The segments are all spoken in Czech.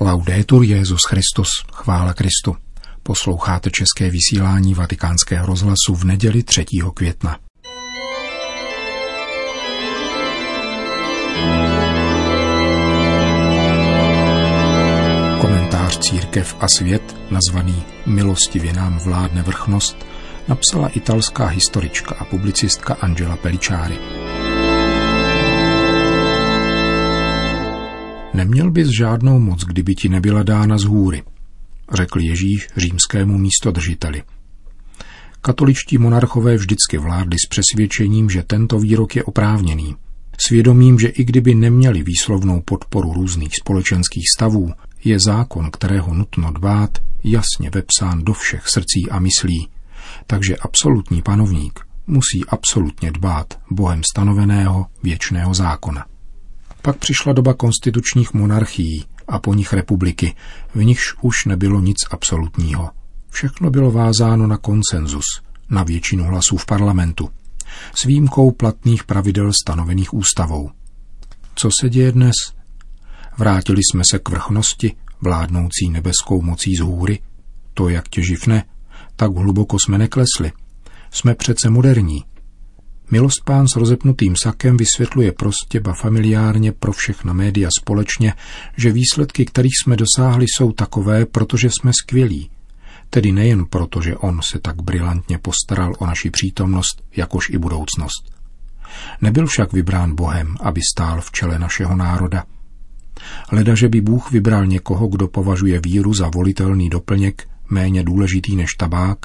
Laudetur Jezus Christus, chvála Kristu. Posloucháte české vysílání Vatikánského rozhlasu v neděli 3. května. Komentář Církev a svět, nazvaný Milostivě nám vládne vrchnost, napsala italská historička a publicistka Angela Pellicciari. Neměl bys žádnou moc, kdyby ti nebyla dána z hůry, řekl Ježíš římskému místodržiteli. Katoličtí monarchové vždycky vládli s přesvědčením, že tento výrok je oprávněný. Svědomím, že i kdyby neměli výslovnou podporu různých společenských stavů, je zákon, kterého nutno dbát, jasně vepsán do všech srdcí a myslí. Takže absolutní panovník musí absolutně dbát Bohem stanoveného věčného zákona. Pak přišla doba konstitučních monarchií a po nich republiky, v nichž už nebylo nic absolutního. Všechno bylo vázáno na konsenzus, na většinu hlasů v parlamentu, s výjimkou platných pravidel stanovených ústavou. Co se děje dnes? Vrátili jsme se k vrchnosti, vládnoucí nebeskou mocí z hůry? To, jak těživne, tak hluboko jsme neklesli. Jsme přece moderní, Milost pán s rozepnutým sakem vysvětluje prostě ba familiárně pro všechna média společně, že výsledky, kterých jsme dosáhli, jsou takové, protože jsme skvělí. Tedy nejen proto, že on se tak brilantně postaral o naši přítomnost, jakož i budoucnost. Nebyl však vybrán Bohem, aby stál v čele našeho národa. Leda, že by Bůh vybral někoho, kdo považuje víru za volitelný doplněk, méně důležitý než tabák,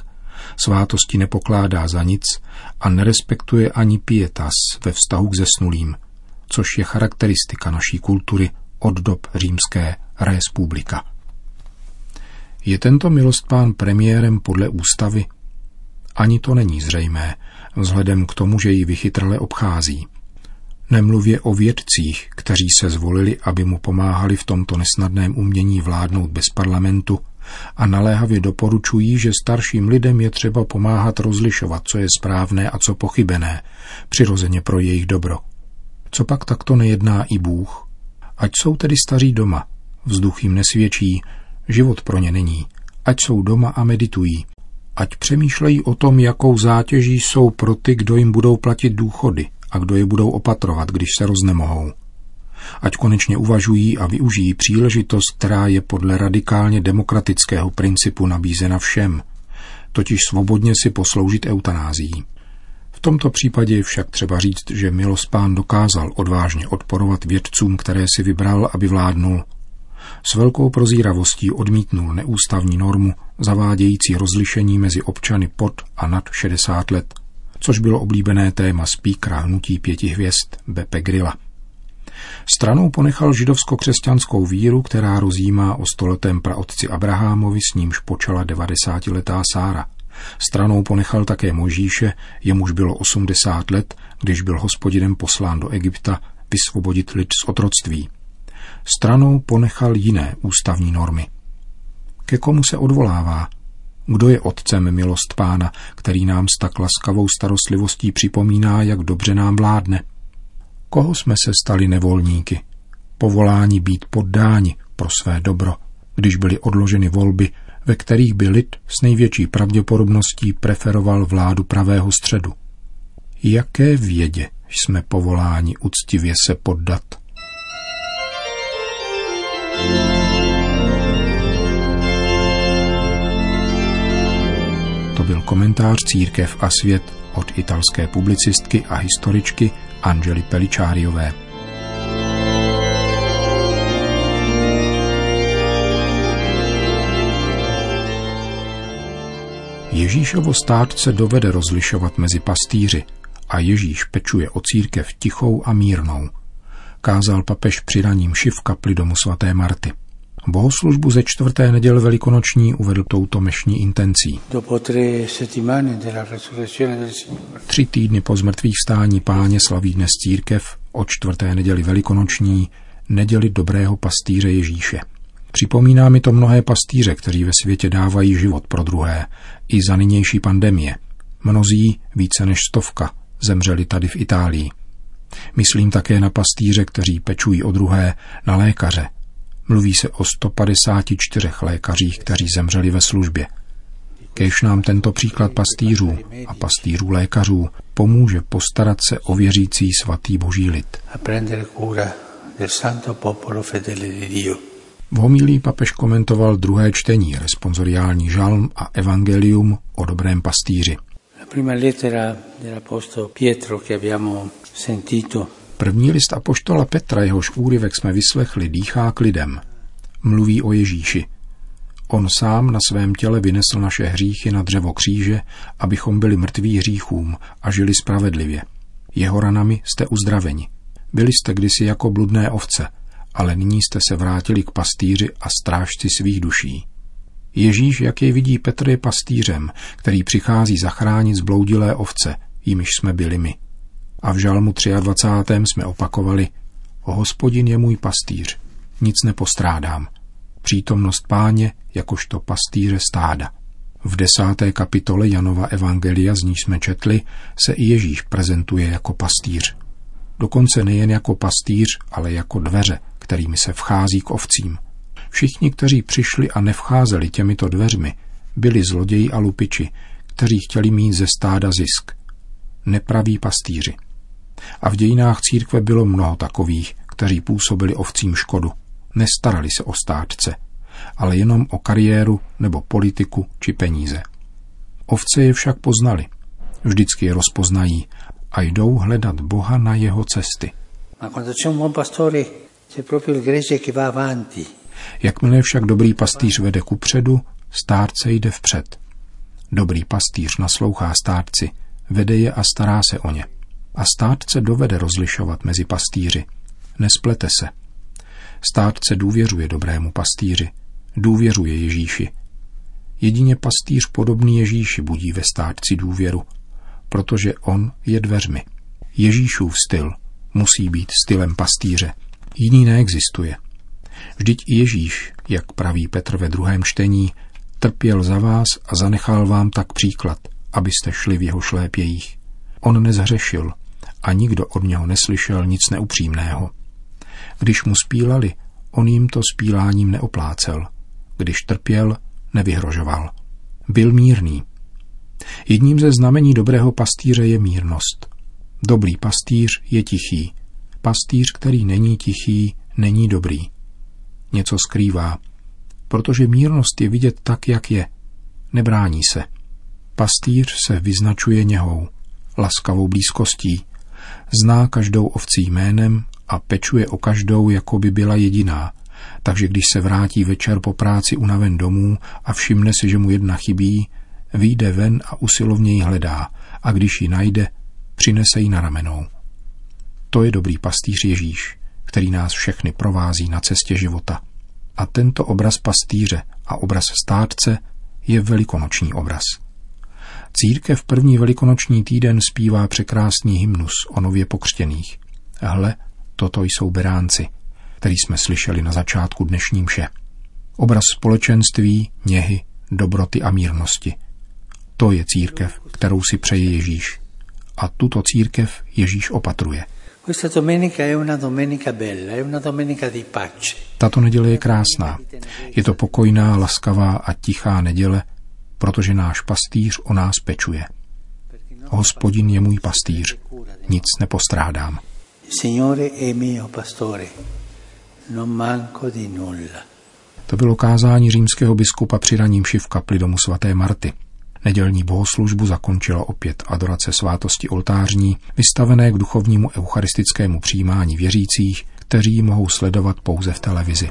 svátosti nepokládá za nic a nerespektuje ani pietas ve vztahu k zesnulým, což je charakteristika naší kultury od dob římské republika. Je tento milostpán premiérem podle ústavy? Ani to není zřejmé, vzhledem k tomu, že ji vychytrale obchází. Nemluvě o vědcích, kteří se zvolili, aby mu pomáhali v tomto nesnadném umění vládnout bez parlamentu a naléhavě doporučují, že starším lidem je třeba pomáhat rozlišovat, co je správné a co pochybené, přirozeně pro jejich dobro. Co pak takto nejedná i Bůh? Ať jsou tedy staří doma, vzduch jim nesvědčí, život pro ně není, ať jsou doma a meditují, ať přemýšlejí o tom, jakou zátěží jsou pro ty, kdo jim budou platit důchody a kdo je budou opatrovat, když se roznemohou ať konečně uvažují a využijí příležitost, která je podle radikálně demokratického principu nabízena všem, totiž svobodně si posloužit eutanází. V tomto případě je však třeba říct, že Milospán dokázal odvážně odporovat vědcům, které si vybral, aby vládnul. S velkou prozíravostí odmítnul neústavní normu zavádějící rozlišení mezi občany pod a nad 60 let, což bylo oblíbené téma spíkra hnutí pěti hvězd Beppe Grilla. Stranou ponechal židovsko-křesťanskou víru, která rozjímá o stoletém praotci Abrahamovi, s nímž počala 90-letá Sára. Stranou ponechal také Možíše, jemuž bylo 80 let, když byl hospodinem poslán do Egypta vysvobodit lid z otroctví. Stranou ponechal jiné ústavní normy. Ke komu se odvolává? Kdo je otcem milost pána, který nám s tak laskavou starostlivostí připomíná, jak dobře nám vládne? Koho jsme se stali nevolníky? Povolání být poddáni pro své dobro, když byly odloženy volby, ve kterých by lid s největší pravděpodobností preferoval vládu pravého středu. Jaké vědě jsme povoláni uctivě se poddat? To byl komentář Církev a svět od italské publicistky a historičky Angely Peličáriové. Ježíšovo státce dovede rozlišovat mezi pastýři a Ježíš pečuje o církev tichou a mírnou, kázal papež při raním šiv kapli domu svaté Marty. Bohoslužbu ze čtvrté neděle velikonoční uvedl touto mešní intencí. Tři týdny po zmrtvých stání páně slaví dnes církev o čtvrté neděli velikonoční, neděli dobrého pastýře Ježíše. Připomíná mi to mnohé pastýře, kteří ve světě dávají život pro druhé, i za nynější pandemie. Mnozí, více než stovka, zemřeli tady v Itálii. Myslím také na pastýře, kteří pečují o druhé, na lékaře, Mluví se o 154 lékařích, kteří zemřeli ve službě. Kéž nám tento příklad pastýřů a pastýřů lékařů pomůže postarat se o věřící svatý boží lid. V homilí papež komentoval druhé čtení, responsoriální žalm a evangelium o dobrém pastýři. První list apoštola Petra, jehož úryvek jsme vyslechli, dýchá k lidem. Mluví o Ježíši. On sám na svém těle vynesl naše hříchy na dřevo kříže, abychom byli mrtví hříchům a žili spravedlivě. Jeho ranami jste uzdraveni. Byli jste kdysi jako bludné ovce, ale nyní jste se vrátili k pastýři a strážci svých duší. Ježíš, jak je vidí Petr, je pastýřem, který přichází zachránit zbloudilé ovce, jimiž jsme byli my. A v žalmu 23. jsme opakovali, o hospodin je můj pastýř, nic nepostrádám. Přítomnost páně jakožto pastýře stáda. V desáté kapitole Janova Evangelia, z níž jsme četli, se i Ježíš prezentuje jako pastýř. Dokonce nejen jako pastýř, ale jako dveře, kterými se vchází k ovcím. Všichni, kteří přišli a nevcházeli těmito dveřmi, byli zloději a lupiči, kteří chtěli mít ze stáda zisk. Nepraví pastýři. A v dějinách církve bylo mnoho takových, kteří působili ovcím škodu. Nestarali se o státce, ale jenom o kariéru nebo politiku či peníze. Ovce je však poznali. Vždycky je rozpoznají a jdou hledat Boha na jeho cesty. Jakmile však dobrý pastýř vede ku předu, stárce jde vpřed. Dobrý pastýř naslouchá stárci, vede je a stará se o ně. A státce dovede rozlišovat mezi pastýři. Nesplete se. Státce důvěřuje dobrému pastýři, důvěřuje Ježíši. Jedině pastýř podobný Ježíši budí ve státci důvěru, protože on je dveřmi. Ježíšův styl musí být stylem pastýře. Jiný neexistuje. Vždyť i Ježíš, jak praví Petr ve druhém čtení, trpěl za vás a zanechal vám tak příklad, abyste šli v jeho šlépějích. On nezhřešil a nikdo od něho neslyšel nic neupřímného. Když mu spílali, on jim to spíláním neoplácel. Když trpěl, nevyhrožoval. Byl mírný. Jedním ze znamení dobrého pastýře je mírnost. Dobrý pastýř je tichý. Pastýř, který není tichý, není dobrý. Něco skrývá, protože mírnost je vidět tak, jak je. Nebrání se. Pastýř se vyznačuje něhou, laskavou blízkostí. Zná každou ovcí jménem a pečuje o každou, jako by byla jediná. Takže když se vrátí večer po práci unaven domů a všimne si, že mu jedna chybí, vyjde ven a usilovně ji hledá a když ji najde, přinese ji na ramenou. To je dobrý pastýř Ježíš, který nás všechny provází na cestě života. A tento obraz pastýře a obraz státce je velikonoční obraz. Církev první velikonoční týden zpívá překrásný hymnus o nově pokřtěných. Hle, toto jsou beránci, který jsme slyšeli na začátku dnešní mše. Obraz společenství, něhy, dobroty a mírnosti. To je církev, kterou si přeje Ježíš. A tuto církev Ježíš opatruje. Tato neděle je krásná. Je to pokojná, laskavá a tichá neděle, protože náš pastýř o nás pečuje. Hospodin je můj pastýř, nic nepostrádám. To bylo kázání římského biskupa při raním v kapli domu svaté Marty. Nedělní bohoslužbu zakončila opět adorace svátosti oltářní, vystavené k duchovnímu eucharistickému přijímání věřících, kteří ji mohou sledovat pouze v televizi.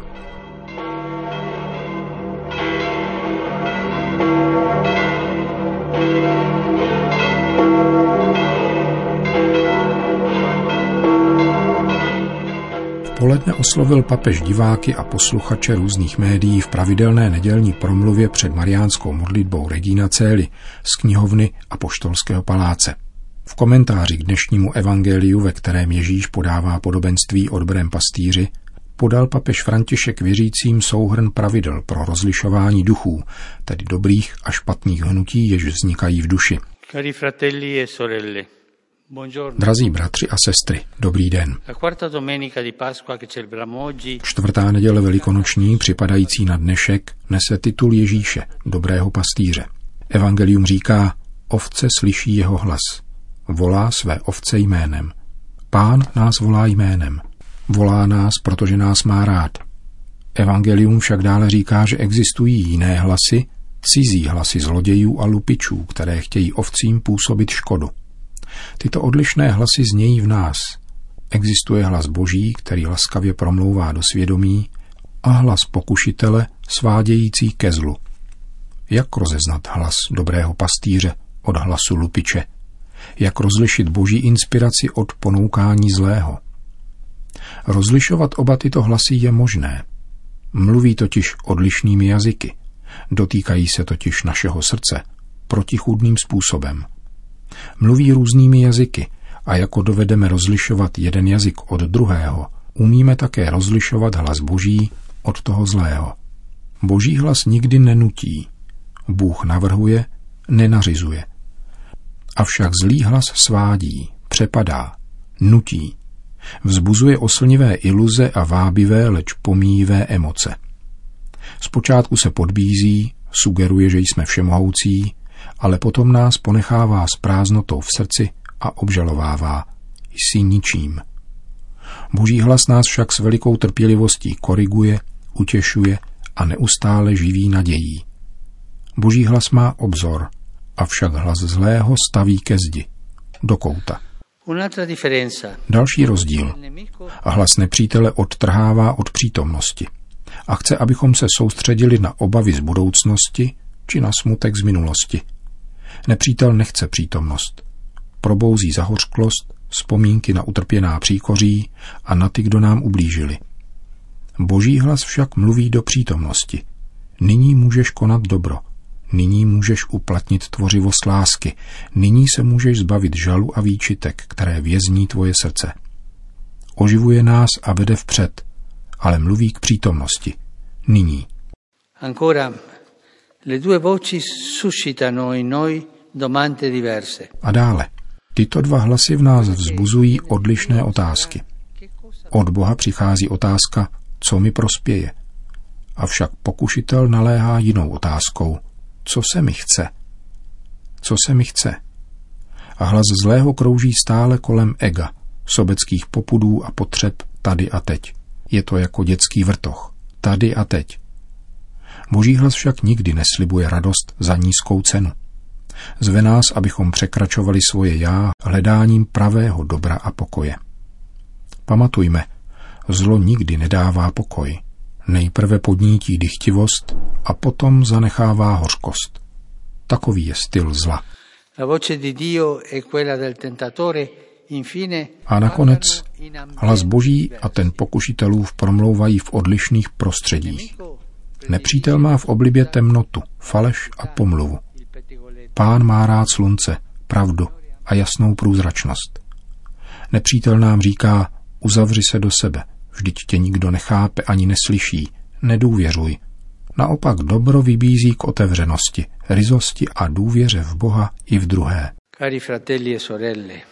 Poledne oslovil papež diváky a posluchače různých médií v pravidelné nedělní promluvě před mariánskou modlitbou Regina Cély z knihovny a poštolského paláce. V komentáři k dnešnímu evangeliu, ve kterém Ježíš podává podobenství o dobrém pastýři, podal papež František věřícím souhrn pravidel pro rozlišování duchů, tedy dobrých a špatných hnutí, jež vznikají v duši. Cari fratelli e sorelle, Drazí bratři a sestry, dobrý den. Čtvrtá neděle velikonoční, připadající na dnešek, nese titul Ježíše, dobrého pastýře. Evangelium říká, ovce slyší jeho hlas. Volá své ovce jménem. Pán nás volá jménem. Volá nás, protože nás má rád. Evangelium však dále říká, že existují jiné hlasy, cizí hlasy zlodějů a lupičů, které chtějí ovcím působit škodu. Tyto odlišné hlasy znějí v nás. Existuje hlas Boží, který laskavě promlouvá do svědomí, a hlas pokušitele svádějící ke zlu. Jak rozeznat hlas dobrého pastýře od hlasu lupiče? Jak rozlišit boží inspiraci od ponoukání zlého? Rozlišovat oba tyto hlasy je možné. Mluví totiž odlišnými jazyky. Dotýkají se totiž našeho srdce protichůdným způsobem – Mluví různými jazyky a jako dovedeme rozlišovat jeden jazyk od druhého, umíme také rozlišovat hlas Boží od toho zlého. Boží hlas nikdy nenutí. Bůh navrhuje, nenařizuje. Avšak zlý hlas svádí, přepadá, nutí. Vzbuzuje oslnivé iluze a vábivé, leč pomíjivé emoce. Zpočátku se podbízí, sugeruje, že jsme všemohoucí, ale potom nás ponechává s prázdnotou v srdci a obžalovává. Jsi ničím. Boží hlas nás však s velikou trpělivostí koriguje, utěšuje a neustále živí nadějí. Boží hlas má obzor, avšak hlas zlého staví ke zdi, do kouta. Další rozdíl. A hlas nepřítele odtrhává od přítomnosti a chce, abychom se soustředili na obavy z budoucnosti či na smutek z minulosti. Nepřítel nechce přítomnost. Probouzí zahořklost, vzpomínky na utrpěná příkoří a na ty, kdo nám ublížili. Boží hlas však mluví do přítomnosti. Nyní můžeš konat dobro. Nyní můžeš uplatnit tvořivost lásky. Nyní se můžeš zbavit žalu a výčitek, které vězní tvoje srdce. Oživuje nás a vede vpřed, ale mluví k přítomnosti. Nyní. Ancora Le due voci suscitano in noi domande diverse. A dále. Tyto dva hlasy v nás vzbuzují odlišné otázky. Od Boha přichází otázka, co mi prospěje. Avšak pokušitel naléhá jinou otázkou. Co se mi chce? Co se mi chce? A hlas zlého krouží stále kolem ega, sobeckých popudů a potřeb tady a teď. Je to jako dětský vrtoch. Tady a teď. Boží hlas však nikdy neslibuje radost za nízkou cenu. Zve nás, abychom překračovali svoje já hledáním pravého dobra a pokoje. Pamatujme, zlo nikdy nedává pokoj. Nejprve podnítí dychtivost a potom zanechává hořkost. Takový je styl zla. A nakonec hlas Boží a ten pokušitelův promlouvají v odlišných prostředích. Nepřítel má v oblibě temnotu, faleš a pomluvu. Pán má rád slunce, pravdu a jasnou průzračnost. Nepřítel nám říká, uzavři se do sebe, vždyť tě nikdo nechápe ani neslyší, nedůvěřuj. Naopak dobro vybízí k otevřenosti, rizosti a důvěře v Boha i v druhé. E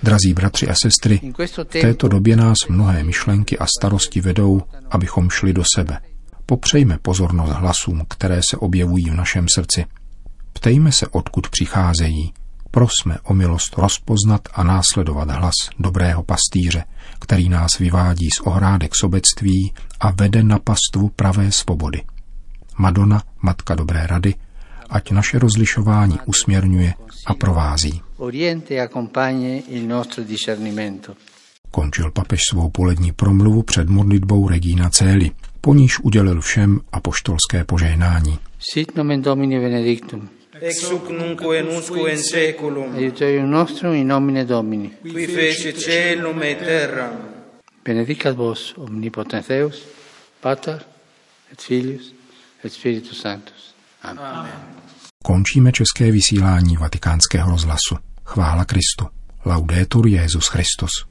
Drazí bratři a sestry, v této době nás mnohé myšlenky a starosti vedou, abychom šli do sebe, Popřejme pozornost hlasům, které se objevují v našem srdci. Ptejme se, odkud přicházejí. Prosme o milost rozpoznat a následovat hlas dobrého pastýře, který nás vyvádí z ohrádek sobectví a vede na pastvu pravé svobody. Madonna, Matka Dobré rady, ať naše rozlišování usměrňuje a provází. Končil papež svou polední promluvu před modlitbou Regina Céli po níž udělil všem apoštolské požehnání. Sit nomen Domini benedictum. Ex hoc nunc in usque in seculum. Aiuterium nostrum in nomine Domini. Qui fece celum et terra. Benedicat vos omnipotens Deus, Pater et Filius et Spiritus Sanctus. Amen. Amen. Končíme české vysílání vatikánského rozhlasu. Chvála Kristu. Laudetur Jezus Christus.